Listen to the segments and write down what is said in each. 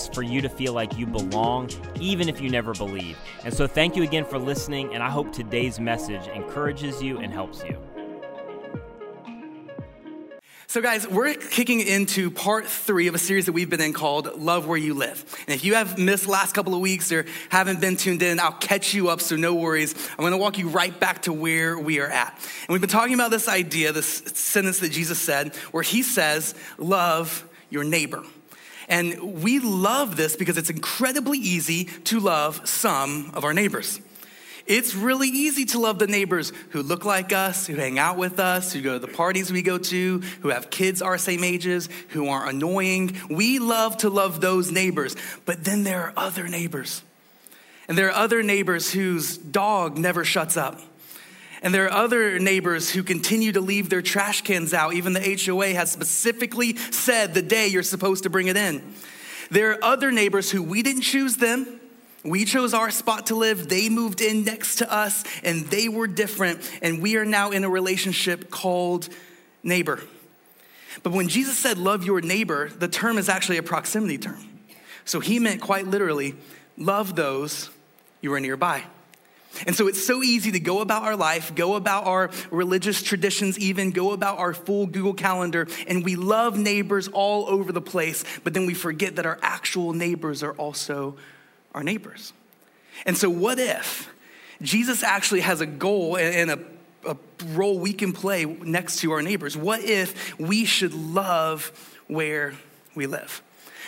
is for you to feel like you belong, even if you never believe. And so, thank you again for listening, and I hope today's message encourages you and helps you. So, guys, we're kicking into part three of a series that we've been in called Love Where You Live. And if you have missed last couple of weeks or haven't been tuned in, I'll catch you up, so no worries. I'm gonna walk you right back to where we are at. And we've been talking about this idea, this sentence that Jesus said, where he says, Love your neighbor. And we love this because it's incredibly easy to love some of our neighbors. It's really easy to love the neighbors who look like us, who hang out with us, who go to the parties we go to, who have kids our same ages, who are annoying. We love to love those neighbors. But then there are other neighbors. And there are other neighbors whose dog never shuts up and there are other neighbors who continue to leave their trash cans out. Even the HOA has specifically said the day you're supposed to bring it in. There are other neighbors who we didn't choose them. We chose our spot to live. They moved in next to us and they were different. And we are now in a relationship called neighbor. But when Jesus said, love your neighbor, the term is actually a proximity term. So he meant quite literally, love those you are nearby. And so it's so easy to go about our life, go about our religious traditions, even go about our full Google Calendar, and we love neighbors all over the place, but then we forget that our actual neighbors are also our neighbors. And so, what if Jesus actually has a goal and a, a role we can play next to our neighbors? What if we should love where we live?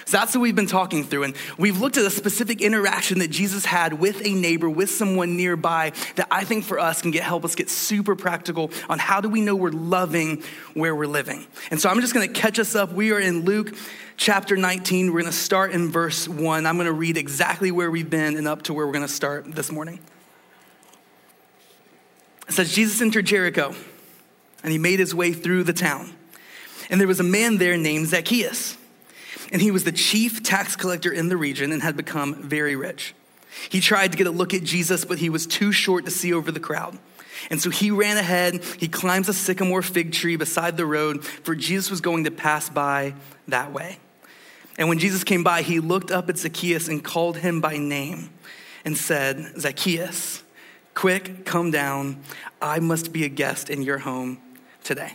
So that's what we've been talking through. And we've looked at a specific interaction that Jesus had with a neighbor, with someone nearby, that I think for us can get help us get super practical on how do we know we're loving where we're living. And so I'm just gonna catch us up. We are in Luke chapter 19. We're gonna start in verse 1. I'm gonna read exactly where we've been and up to where we're gonna start this morning. It says, Jesus entered Jericho and he made his way through the town. And there was a man there named Zacchaeus and he was the chief tax collector in the region and had become very rich. He tried to get a look at Jesus, but he was too short to see over the crowd. And so he ran ahead, he climbs a sycamore fig tree beside the road, for Jesus was going to pass by that way. And when Jesus came by, he looked up at Zacchaeus and called him by name and said, Zacchaeus, quick, come down. I must be a guest in your home today.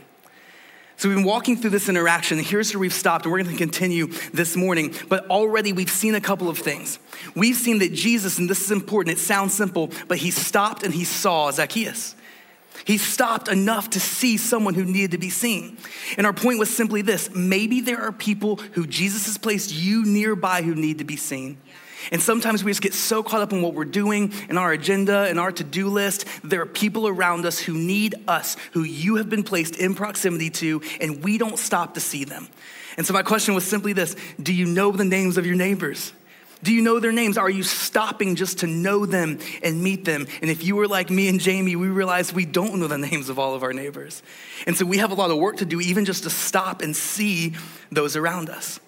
So we've been walking through this interaction, here's where we've stopped, and we're going to continue this morning. But already we've seen a couple of things. We've seen that Jesus, and this is important, it sounds simple, but he stopped and he saw Zacchaeus. He stopped enough to see someone who needed to be seen. And our point was simply this maybe there are people who Jesus has placed you nearby who need to be seen. And sometimes we just get so caught up in what we're doing and our agenda and our to do list. There are people around us who need us, who you have been placed in proximity to, and we don't stop to see them. And so my question was simply this Do you know the names of your neighbors? Do you know their names? Are you stopping just to know them and meet them? And if you were like me and Jamie, we realized we don't know the names of all of our neighbors. And so we have a lot of work to do, even just to stop and see those around us.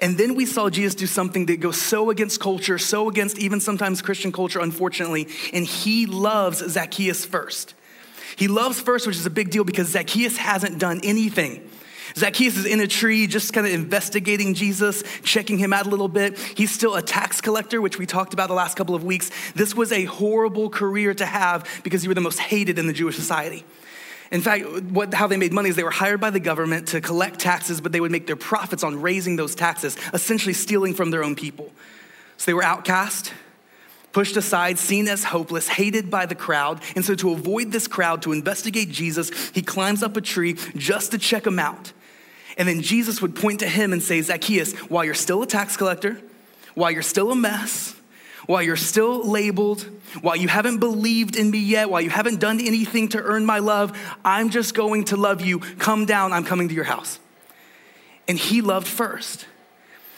And then we saw Jesus do something that goes so against culture, so against even sometimes Christian culture, unfortunately, and he loves Zacchaeus first. He loves first, which is a big deal because Zacchaeus hasn't done anything. Zacchaeus is in a tree, just kind of investigating Jesus, checking him out a little bit. He's still a tax collector, which we talked about the last couple of weeks. This was a horrible career to have because you were the most hated in the Jewish society. In fact, what, how they made money is they were hired by the government to collect taxes, but they would make their profits on raising those taxes, essentially stealing from their own people. So they were outcast, pushed aside, seen as hopeless, hated by the crowd. And so, to avoid this crowd, to investigate Jesus, he climbs up a tree just to check him out. And then Jesus would point to him and say, Zacchaeus, while you're still a tax collector, while you're still a mess, while you're still labeled, while you haven't believed in me yet, while you haven't done anything to earn my love, I'm just going to love you. Come down, I'm coming to your house. And he loved first.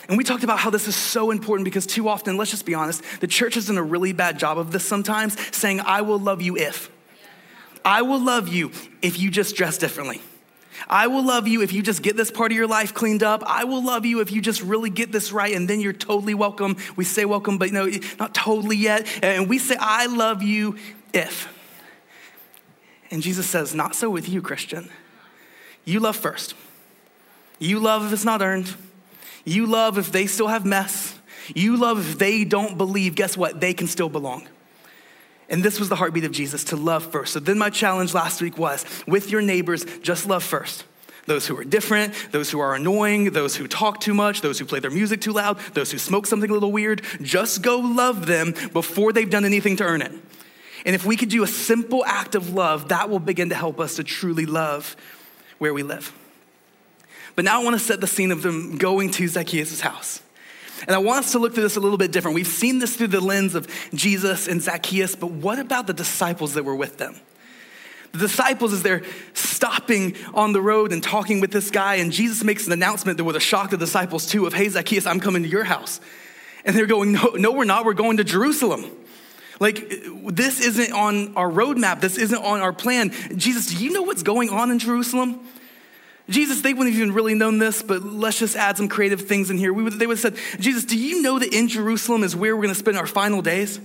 And we talked about how this is so important because too often, let's just be honest, the church has done a really bad job of this sometimes, saying, I will love you if. I will love you if you just dress differently. I will love you if you just get this part of your life cleaned up. I will love you if you just really get this right, and then you're totally welcome. We say welcome, but no, not totally yet. And we say, I love you if. And Jesus says, Not so with you, Christian. You love first. You love if it's not earned. You love if they still have mess. You love if they don't believe. Guess what? They can still belong. And this was the heartbeat of Jesus to love first. So then my challenge last week was with your neighbors, just love first. Those who are different, those who are annoying, those who talk too much, those who play their music too loud, those who smoke something a little weird, just go love them before they've done anything to earn it. And if we could do a simple act of love, that will begin to help us to truly love where we live. But now I want to set the scene of them going to Zacchaeus' house. And I want us to look through this a little bit different. We've seen this through the lens of Jesus and Zacchaeus, but what about the disciples that were with them? The disciples, as they're stopping on the road and talking with this guy, and Jesus makes an announcement that would have shocked the disciples too of, hey, Zacchaeus, I'm coming to your house. And they're going, no, no, we're not. We're going to Jerusalem. Like, this isn't on our roadmap. This isn't on our plan. Jesus, do you know what's going on in Jerusalem? Jesus, they wouldn't even really known this, but let's just add some creative things in here. We would, they would have said, Jesus, do you know that in Jerusalem is where we're going to spend our final days?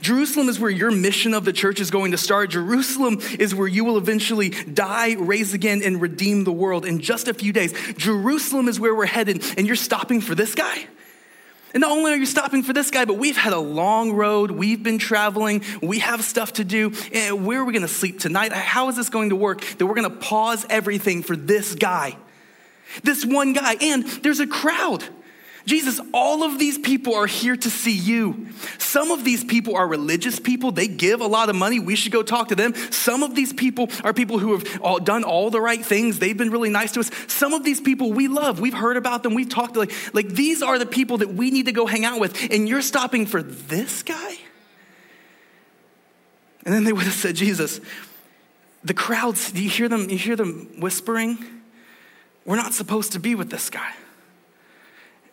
Jerusalem is where your mission of the church is going to start. Jerusalem is where you will eventually die, raise again, and redeem the world in just a few days. Jerusalem is where we're headed, and you're stopping for this guy? And not only are you stopping for this guy, but we've had a long road. We've been traveling. We have stuff to do. Where are we going to sleep tonight? How is this going to work that we're going to pause everything for this guy? This one guy. And there's a crowd. Jesus, all of these people are here to see you. Some of these people are religious people. They give a lot of money. We should go talk to them. Some of these people are people who have all, done all the right things. They've been really nice to us. Some of these people we love. We've heard about them. We've talked to like, like these are the people that we need to go hang out with. And you're stopping for this guy? And then they would have said, Jesus, the crowds, do you hear them? You hear them whispering? We're not supposed to be with this guy.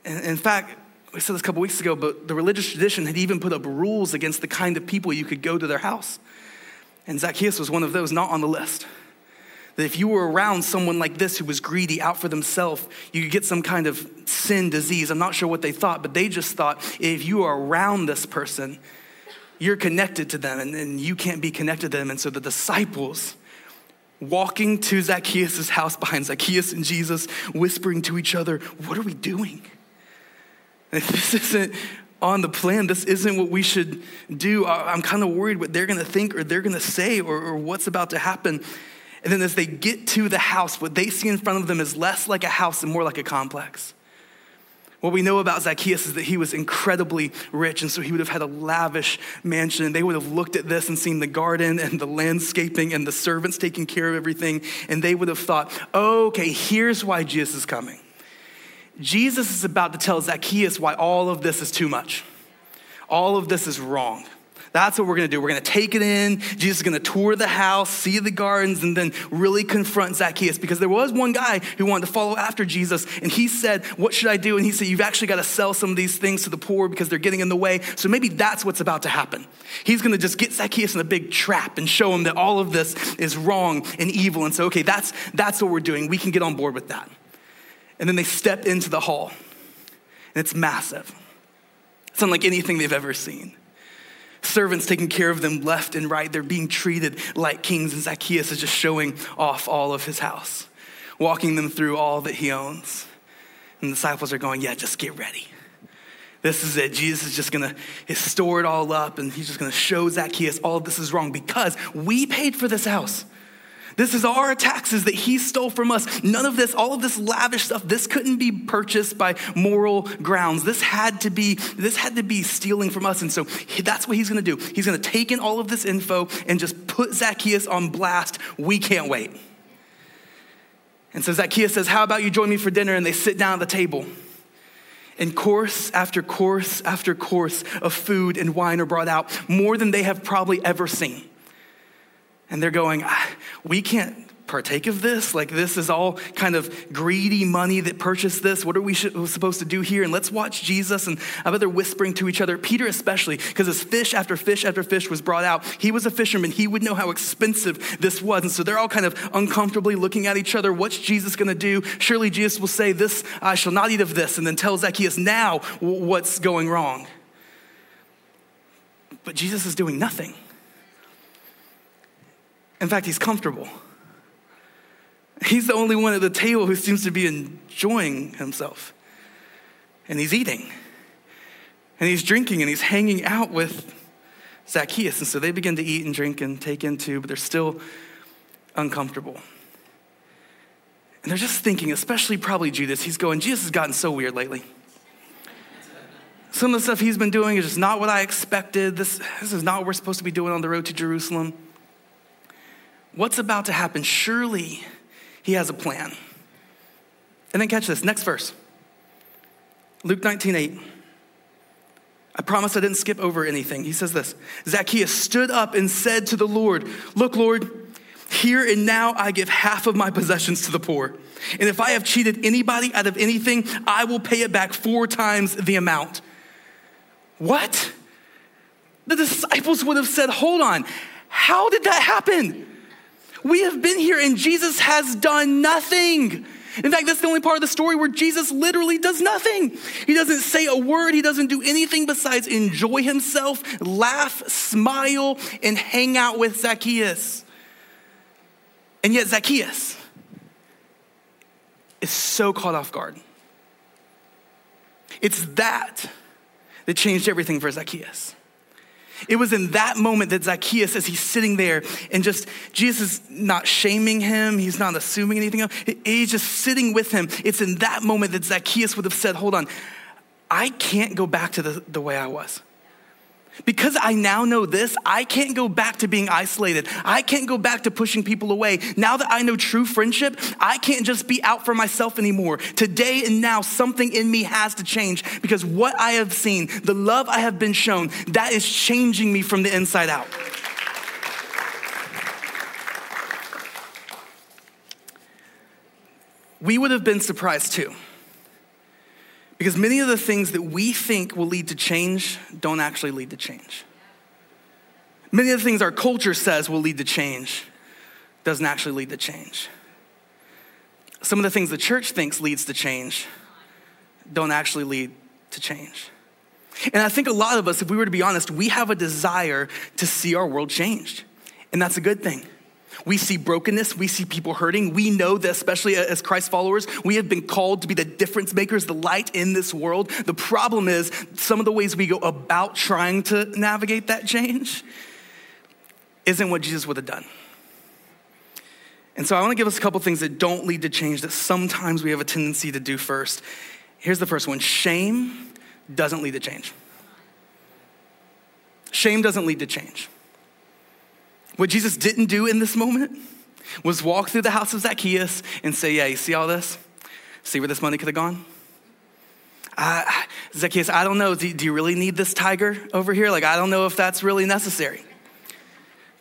In fact, we said this a couple weeks ago, but the religious tradition had even put up rules against the kind of people you could go to their house. And Zacchaeus was one of those, not on the list. That if you were around someone like this who was greedy, out for themselves, you could get some kind of sin disease. I'm not sure what they thought, but they just thought if you are around this person, you're connected to them and, and you can't be connected to them. And so the disciples, walking to Zacchaeus' house behind Zacchaeus and Jesus, whispering to each other, What are we doing? This isn't on the plan, this isn't what we should do. I'm kind of worried what they're going to think or they're going to say or, or what's about to happen. And then as they get to the house, what they see in front of them is less like a house and more like a complex. What we know about Zacchaeus is that he was incredibly rich, and so he would have had a lavish mansion. And they would have looked at this and seen the garden and the landscaping and the servants taking care of everything, and they would have thought, okay, here's why Jesus is coming. Jesus is about to tell Zacchaeus why all of this is too much. All of this is wrong. That's what we're gonna do. We're gonna take it in. Jesus is gonna tour the house, see the gardens, and then really confront Zacchaeus because there was one guy who wanted to follow after Jesus, and he said, What should I do? And he said, You've actually gotta sell some of these things to the poor because they're getting in the way. So maybe that's what's about to happen. He's gonna just get Zacchaeus in a big trap and show him that all of this is wrong and evil. And so, okay, that's, that's what we're doing. We can get on board with that. And then they step into the hall, and it's massive. It's unlike anything they've ever seen. Servants taking care of them left and right. They're being treated like kings, and Zacchaeus is just showing off all of his house, walking them through all that he owns. And the disciples are going, Yeah, just get ready. This is it. Jesus is just gonna store it all up and he's just gonna show Zacchaeus all this is wrong because we paid for this house. This is our taxes that he stole from us. None of this, all of this lavish stuff, this couldn't be purchased by moral grounds. This had to be, this had to be stealing from us. And so that's what he's gonna do. He's gonna take in all of this info and just put Zacchaeus on blast. We can't wait. And so Zacchaeus says, How about you join me for dinner? And they sit down at the table. And course after course after course of food and wine are brought out, more than they have probably ever seen and they're going, we can't partake of this? Like, this is all kind of greedy money that purchased this. What are we supposed to do here? And let's watch Jesus. And I bet they're whispering to each other, Peter especially, because as fish after fish after fish was brought out, he was a fisherman. He would know how expensive this was. And so they're all kind of uncomfortably looking at each other. What's Jesus going to do? Surely Jesus will say, This, I shall not eat of this, and then tell Zacchaeus now what's going wrong. But Jesus is doing nothing. In fact, he's comfortable. He's the only one at the table who seems to be enjoying himself. And he's eating. And he's drinking and he's hanging out with Zacchaeus. And so they begin to eat and drink and take in too, but they're still uncomfortable. And they're just thinking, especially probably Judas, he's going, Jesus has gotten so weird lately. Some of the stuff he's been doing is just not what I expected. This, this is not what we're supposed to be doing on the road to Jerusalem. What's about to happen? Surely he has a plan. And then catch this next verse Luke 19 8. I promise I didn't skip over anything. He says this Zacchaeus stood up and said to the Lord, Look, Lord, here and now I give half of my possessions to the poor. And if I have cheated anybody out of anything, I will pay it back four times the amount. What? The disciples would have said, Hold on, how did that happen? We have been here and Jesus has done nothing. In fact, that's the only part of the story where Jesus literally does nothing. He doesn't say a word, he doesn't do anything besides enjoy himself, laugh, smile, and hang out with Zacchaeus. And yet, Zacchaeus is so caught off guard. It's that that changed everything for Zacchaeus. It was in that moment that Zacchaeus, as he's sitting there and just, Jesus is not shaming him, he's not assuming anything he's just sitting with him. It's in that moment that Zacchaeus would have said, Hold on, I can't go back to the, the way I was. Because I now know this, I can't go back to being isolated. I can't go back to pushing people away. Now that I know true friendship, I can't just be out for myself anymore. Today and now, something in me has to change because what I have seen, the love I have been shown, that is changing me from the inside out. We would have been surprised too because many of the things that we think will lead to change don't actually lead to change. Many of the things our culture says will lead to change doesn't actually lead to change. Some of the things the church thinks leads to change don't actually lead to change. And I think a lot of us, if we were to be honest, we have a desire to see our world changed. And that's a good thing. We see brokenness, we see people hurting. We know that, especially as Christ followers, we have been called to be the difference makers, the light in this world. The problem is some of the ways we go about trying to navigate that change isn't what Jesus would have done. And so I want to give us a couple things that don't lead to change that sometimes we have a tendency to do first. Here's the first one shame doesn't lead to change. Shame doesn't lead to change. What Jesus didn't do in this moment was walk through the house of Zacchaeus and say, Yeah, you see all this? See where this money could have gone? Uh, Zacchaeus, I don't know. Do, do you really need this tiger over here? Like, I don't know if that's really necessary.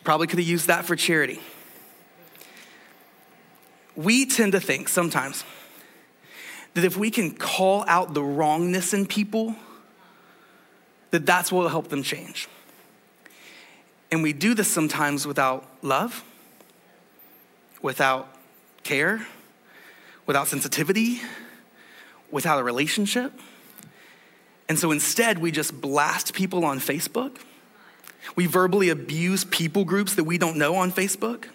Probably could have used that for charity. We tend to think sometimes that if we can call out the wrongness in people, that that's what will help them change. And we do this sometimes without love, without care, without sensitivity, without a relationship. And so instead, we just blast people on Facebook. We verbally abuse people groups that we don't know on Facebook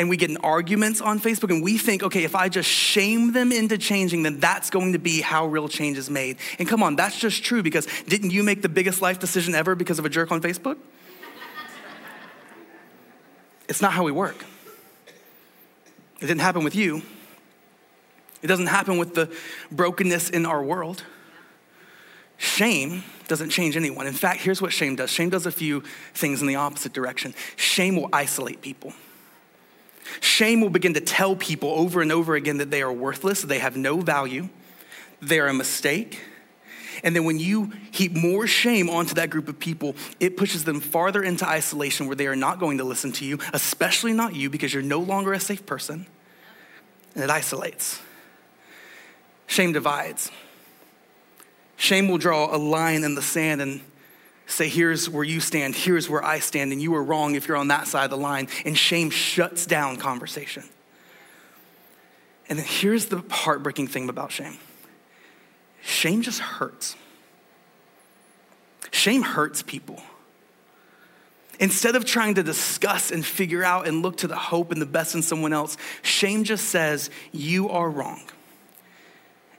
and we get in arguments on Facebook and we think, okay, if I just shame them into changing, then that's going to be how real change is made. And come on, that's just true because didn't you make the biggest life decision ever because of a jerk on Facebook? it's not how we work. It didn't happen with you. It doesn't happen with the brokenness in our world. Shame doesn't change anyone. In fact, here's what shame does shame does a few things in the opposite direction. Shame will isolate people. Shame will begin to tell people over and over again that they are worthless, they have no value, they're a mistake. And then when you heap more shame onto that group of people, it pushes them farther into isolation where they are not going to listen to you, especially not you, because you're no longer a safe person. And it isolates. Shame divides. Shame will draw a line in the sand and say, Here's where you stand, here's where I stand, and you are wrong if you're on that side of the line. And shame shuts down conversation. And then here's the heartbreaking thing about shame shame just hurts. Shame hurts people. Instead of trying to discuss and figure out and look to the hope and the best in someone else, shame just says, You are wrong.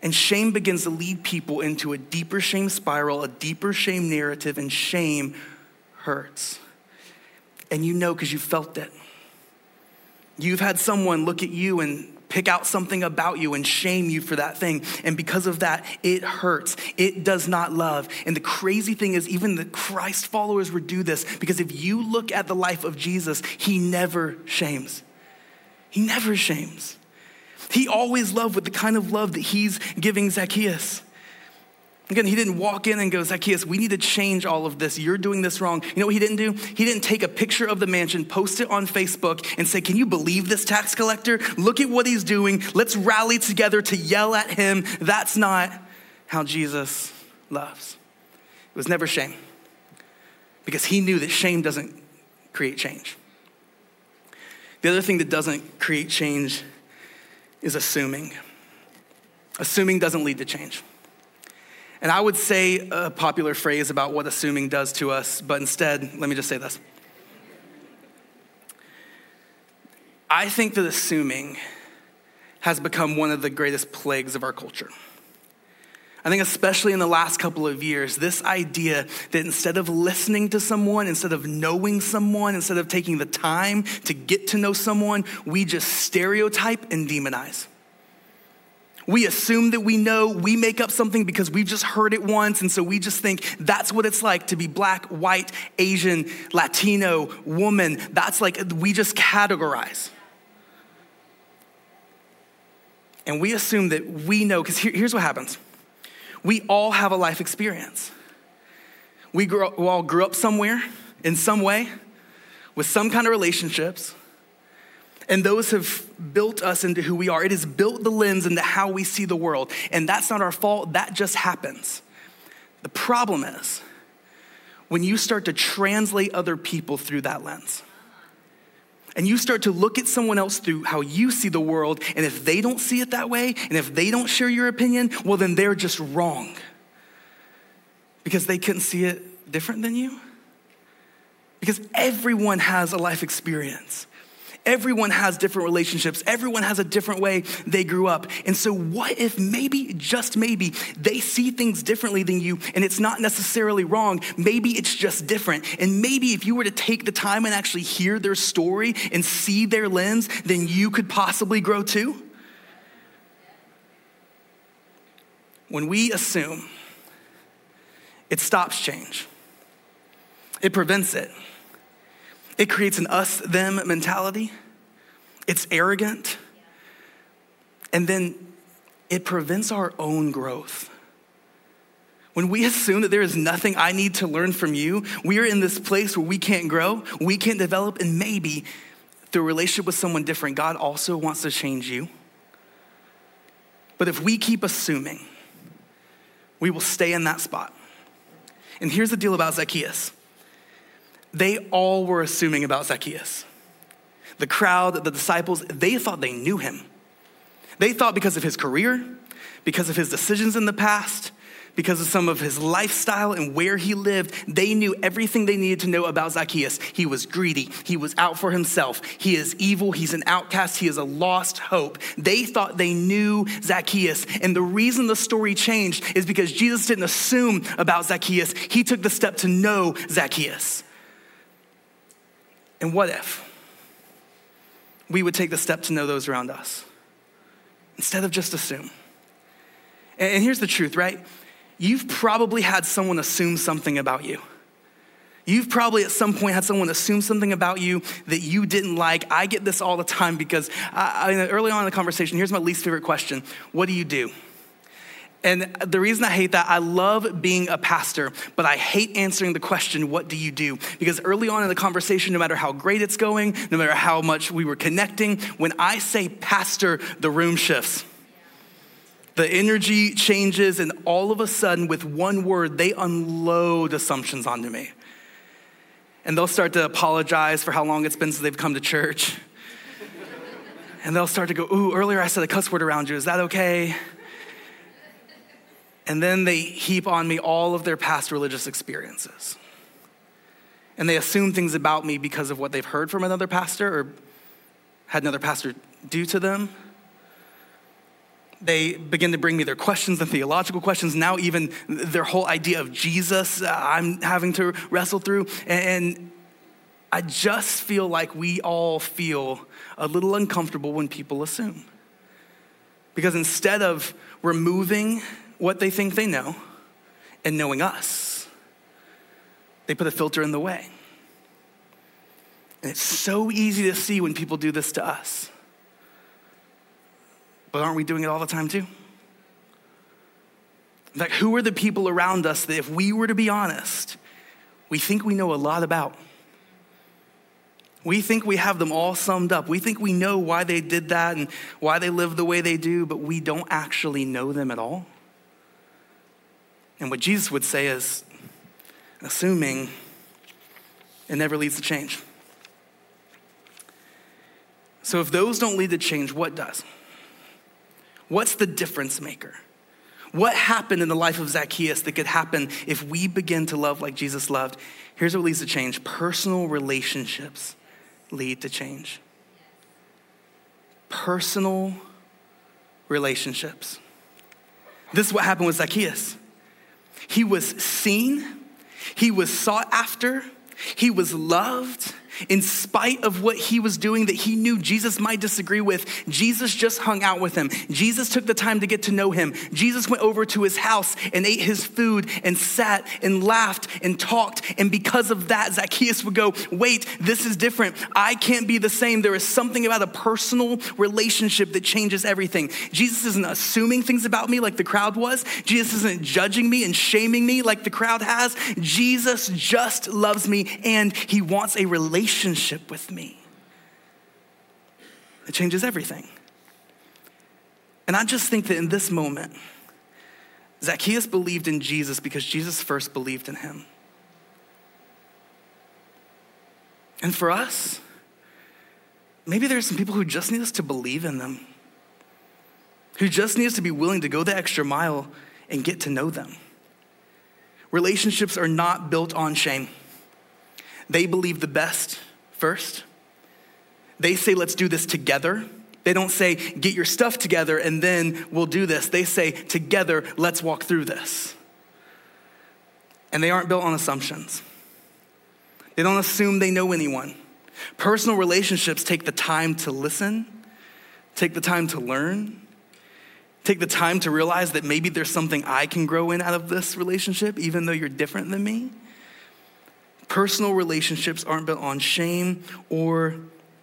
And shame begins to lead people into a deeper shame spiral, a deeper shame narrative, and shame hurts. And you know because you felt it. You've had someone look at you and pick out something about you and shame you for that thing. And because of that, it hurts. It does not love. And the crazy thing is, even the Christ followers would do this because if you look at the life of Jesus, he never shames. He never shames. He always loved with the kind of love that he's giving Zacchaeus. Again, he didn't walk in and go, Zacchaeus, we need to change all of this. You're doing this wrong. You know what he didn't do? He didn't take a picture of the mansion, post it on Facebook, and say, Can you believe this tax collector? Look at what he's doing. Let's rally together to yell at him. That's not how Jesus loves. It was never shame because he knew that shame doesn't create change. The other thing that doesn't create change is assuming. Assuming doesn't lead to change. And I would say a popular phrase about what assuming does to us, but instead, let me just say this. I think that assuming has become one of the greatest plagues of our culture. I think, especially in the last couple of years, this idea that instead of listening to someone, instead of knowing someone, instead of taking the time to get to know someone, we just stereotype and demonize. We assume that we know, we make up something because we've just heard it once, and so we just think that's what it's like to be black, white, Asian, Latino, woman. That's like, we just categorize. And we assume that we know, because here, here's what happens we all have a life experience. We, grew, we all grew up somewhere in some way with some kind of relationships, and those have built us into who we are. It has built the lens into how we see the world. And that's not our fault, that just happens. The problem is when you start to translate other people through that lens. And you start to look at someone else through how you see the world, and if they don't see it that way, and if they don't share your opinion, well, then they're just wrong. Because they couldn't see it different than you. Because everyone has a life experience. Everyone has different relationships. Everyone has a different way they grew up. And so, what if maybe, just maybe, they see things differently than you and it's not necessarily wrong? Maybe it's just different. And maybe if you were to take the time and actually hear their story and see their lens, then you could possibly grow too? When we assume, it stops change, it prevents it. It creates an us them mentality. It's arrogant. And then it prevents our own growth. When we assume that there is nothing I need to learn from you, we are in this place where we can't grow, we can't develop, and maybe through a relationship with someone different, God also wants to change you. But if we keep assuming, we will stay in that spot. And here's the deal about Zacchaeus they all were assuming about Zacchaeus. The crowd, the disciples, they thought they knew him. They thought because of his career, because of his decisions in the past, because of some of his lifestyle and where he lived, they knew everything they needed to know about Zacchaeus. He was greedy. He was out for himself. He is evil. He's an outcast. He is a lost hope. They thought they knew Zacchaeus. And the reason the story changed is because Jesus didn't assume about Zacchaeus, he took the step to know Zacchaeus. And what if we would take the step to know those around us instead of just assume? And here's the truth, right? You've probably had someone assume something about you. You've probably at some point had someone assume something about you that you didn't like. I get this all the time because I, I, early on in the conversation, here's my least favorite question What do you do? And the reason I hate that, I love being a pastor, but I hate answering the question, what do you do? Because early on in the conversation, no matter how great it's going, no matter how much we were connecting, when I say pastor, the room shifts. The energy changes, and all of a sudden, with one word, they unload assumptions onto me. And they'll start to apologize for how long it's been since they've come to church. And they'll start to go, Ooh, earlier I said a cuss word around you. Is that okay? And then they heap on me all of their past religious experiences. And they assume things about me because of what they've heard from another pastor or had another pastor do to them. They begin to bring me their questions and theological questions. Now, even their whole idea of Jesus, uh, I'm having to wrestle through. And I just feel like we all feel a little uncomfortable when people assume. Because instead of removing what they think they know and knowing us. They put a filter in the way. And it's so easy to see when people do this to us. But aren't we doing it all the time too? In fact, who are the people around us that, if we were to be honest, we think we know a lot about? We think we have them all summed up. We think we know why they did that and why they live the way they do, but we don't actually know them at all. And what Jesus would say is assuming it never leads to change. So if those don't lead to change, what does? What's the difference maker? What happened in the life of Zacchaeus that could happen if we begin to love like Jesus loved? Here's what leads to change personal relationships lead to change. Personal relationships. This is what happened with Zacchaeus. He was seen, he was sought after, he was loved, in spite of what he was doing that he knew Jesus might disagree with, Jesus just hung out with him. Jesus took the time to get to know him. Jesus went over to his house and ate his food and sat and laughed and talked. And because of that, Zacchaeus would go, Wait, this is different. I can't be the same. There is something about a personal relationship that changes everything. Jesus isn't assuming things about me like the crowd was, Jesus isn't judging me and shaming me like the crowd has. Jesus just loves me and he wants a relationship relationship with me. It changes everything. And I just think that in this moment, Zacchaeus believed in Jesus because Jesus first believed in him. And for us, maybe there are some people who just need us to believe in them, who just need us to be willing to go the extra mile and get to know them. Relationships are not built on shame. They believe the best first. They say, let's do this together. They don't say, get your stuff together and then we'll do this. They say, together, let's walk through this. And they aren't built on assumptions. They don't assume they know anyone. Personal relationships take the time to listen, take the time to learn, take the time to realize that maybe there's something I can grow in out of this relationship, even though you're different than me. Personal relationships aren't built on shame or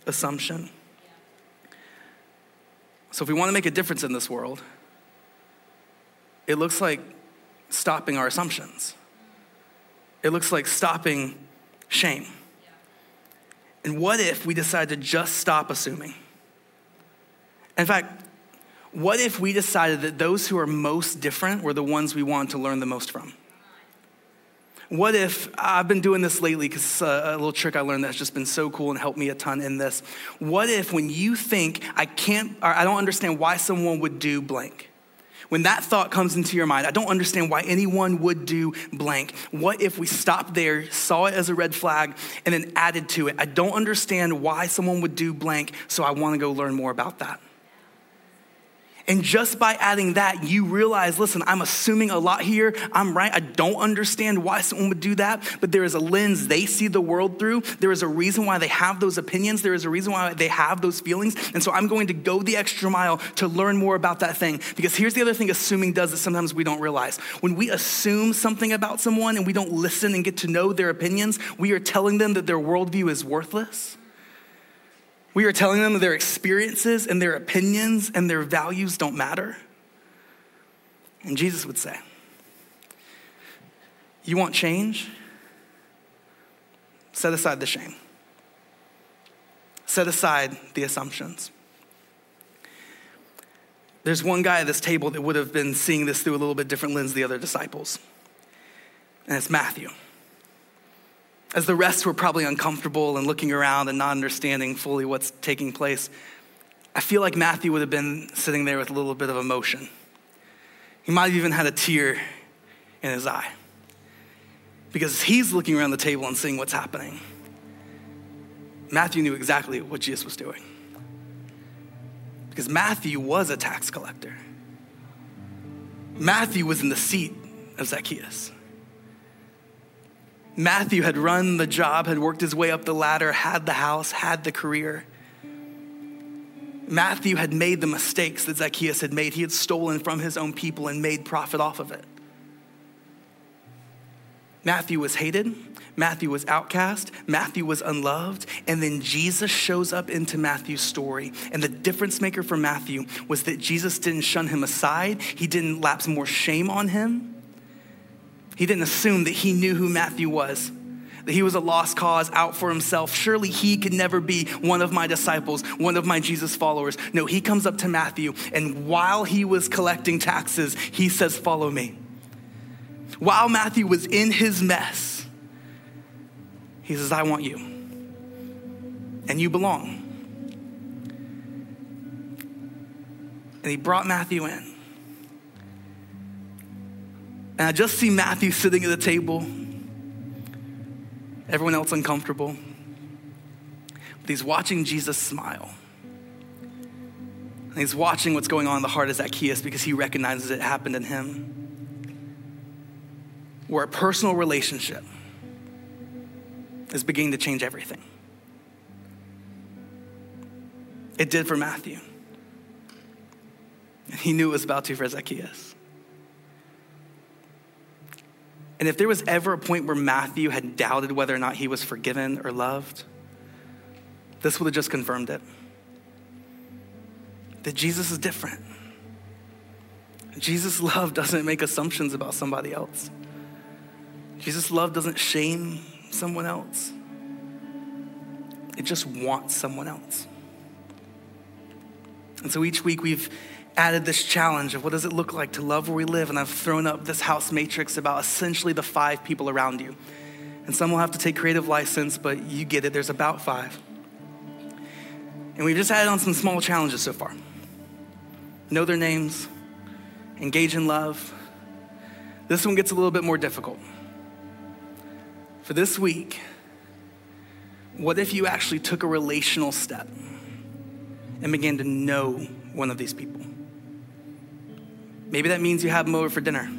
assumption. So, if we want to make a difference in this world, it looks like stopping our assumptions. It looks like stopping shame. And what if we decide to just stop assuming? In fact, what if we decided that those who are most different were the ones we want to learn the most from? What if I've been doing this lately because uh, a little trick I learned that's just been so cool and helped me a ton in this. What if when you think I can't or I don't understand why someone would do blank? When that thought comes into your mind, I don't understand why anyone would do blank. What if we stopped there, saw it as a red flag, and then added to it? I don't understand why someone would do blank, so I want to go learn more about that. And just by adding that, you realize listen, I'm assuming a lot here. I'm right. I don't understand why someone would do that, but there is a lens they see the world through. There is a reason why they have those opinions. There is a reason why they have those feelings. And so I'm going to go the extra mile to learn more about that thing. Because here's the other thing assuming does that sometimes we don't realize. When we assume something about someone and we don't listen and get to know their opinions, we are telling them that their worldview is worthless. We are telling them that their experiences and their opinions and their values don't matter. And Jesus would say, You want change? Set aside the shame, set aside the assumptions. There's one guy at this table that would have been seeing this through a little bit different lens than the other disciples, and it's Matthew. As the rest were probably uncomfortable and looking around and not understanding fully what's taking place, I feel like Matthew would have been sitting there with a little bit of emotion. He might have even had a tear in his eye because he's looking around the table and seeing what's happening. Matthew knew exactly what Jesus was doing because Matthew was a tax collector. Matthew was in the seat of Zacchaeus. Matthew had run the job, had worked his way up the ladder, had the house, had the career. Matthew had made the mistakes that Zacchaeus had made. He had stolen from his own people and made profit off of it. Matthew was hated. Matthew was outcast. Matthew was unloved. And then Jesus shows up into Matthew's story. And the difference maker for Matthew was that Jesus didn't shun him aside, he didn't lapse more shame on him. He didn't assume that he knew who Matthew was, that he was a lost cause out for himself. Surely he could never be one of my disciples, one of my Jesus followers. No, he comes up to Matthew, and while he was collecting taxes, he says, Follow me. While Matthew was in his mess, he says, I want you, and you belong. And he brought Matthew in. And I just see Matthew sitting at the table, everyone else uncomfortable. But he's watching Jesus smile. And he's watching what's going on in the heart of Zacchaeus because he recognizes it happened in him. Where a personal relationship is beginning to change everything. It did for Matthew. And he knew it was about to for Zacchaeus. And if there was ever a point where Matthew had doubted whether or not he was forgiven or loved, this would have just confirmed it. That Jesus is different. Jesus' love doesn't make assumptions about somebody else. Jesus' love doesn't shame someone else, it just wants someone else. And so each week we've added this challenge of what does it look like to love where we live. And I've thrown up this house matrix about essentially the five people around you. And some will have to take creative license, but you get it. There's about five. And we've just added on some small challenges so far know their names, engage in love. This one gets a little bit more difficult. For this week, what if you actually took a relational step and began to know one of these people? Maybe that means you have them over for dinner.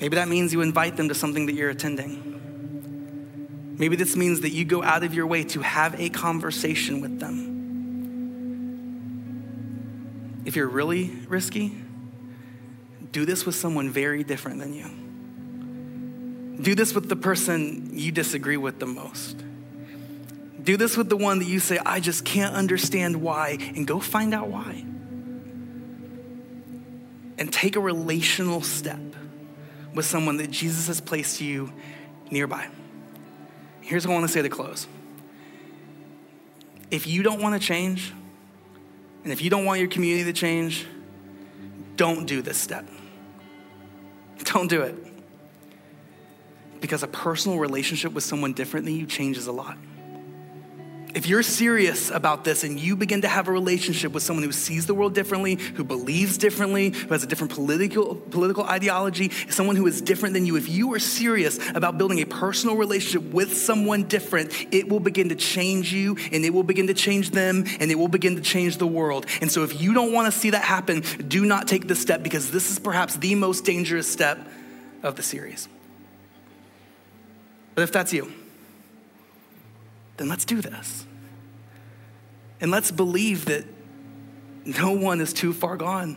Maybe that means you invite them to something that you're attending. Maybe this means that you go out of your way to have a conversation with them. If you're really risky, do this with someone very different than you. Do this with the person you disagree with the most. Do this with the one that you say, I just can't understand why, and go find out why and take a relational step with someone that Jesus has placed you nearby. Here's what I want to say to close. If you don't want to change, and if you don't want your community to change, don't do this step. Don't do it. Because a personal relationship with someone different than you changes a lot. If you're serious about this and you begin to have a relationship with someone who sees the world differently, who believes differently, who has a different political, political ideology, someone who is different than you, if you are serious about building a personal relationship with someone different, it will begin to change you and it will begin to change them and it will begin to change the world. And so if you don't want to see that happen, do not take this step because this is perhaps the most dangerous step of the series. But if that's you, then let's do this. And let's believe that no one is too far gone,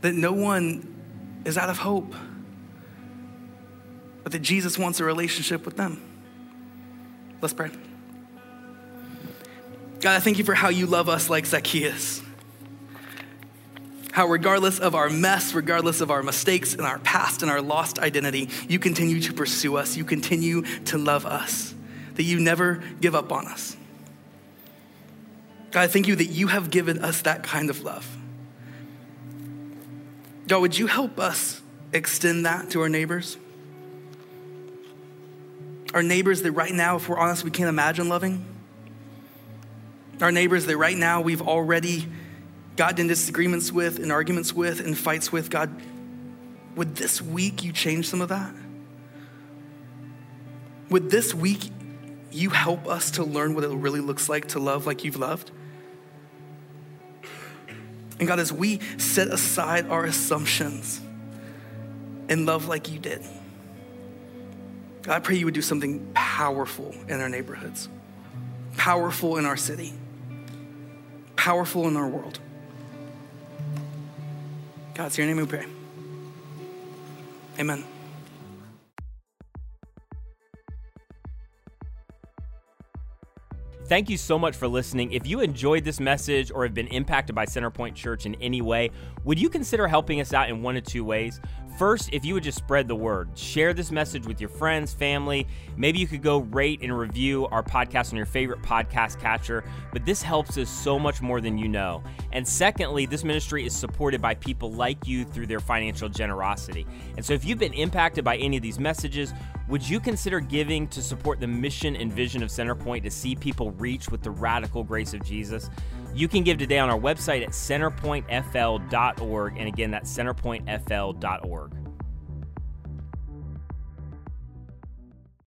that no one is out of hope, but that Jesus wants a relationship with them. Let's pray. God, I thank you for how you love us like Zacchaeus. How, regardless of our mess, regardless of our mistakes and our past and our lost identity, you continue to pursue us. You continue to love us, that you never give up on us. God, I thank you that you have given us that kind of love. God, would you help us extend that to our neighbors? Our neighbors that right now, if we're honest, we can't imagine loving. Our neighbors that right now we've already gotten in disagreements with, and arguments with, and fights with. God, would this week you change some of that? Would this week you help us to learn what it really looks like to love like you've loved? And God, as we set aside our assumptions and love like you did, God, I pray you would do something powerful in our neighborhoods, powerful in our city, powerful in our world. God, it's your name we pray. Amen. Thank you so much for listening. If you enjoyed this message or have been impacted by Centerpoint Church in any way, would you consider helping us out in one of two ways? First, if you would just spread the word, share this message with your friends, family. Maybe you could go rate and review our podcast on your favorite podcast catcher, but this helps us so much more than you know. And secondly, this ministry is supported by people like you through their financial generosity. And so if you've been impacted by any of these messages, would you consider giving to support the mission and vision of Centerpoint to see people reach with the radical grace of Jesus? You can give today on our website at centerpointfl.org. And again, that's centerpointfl.org.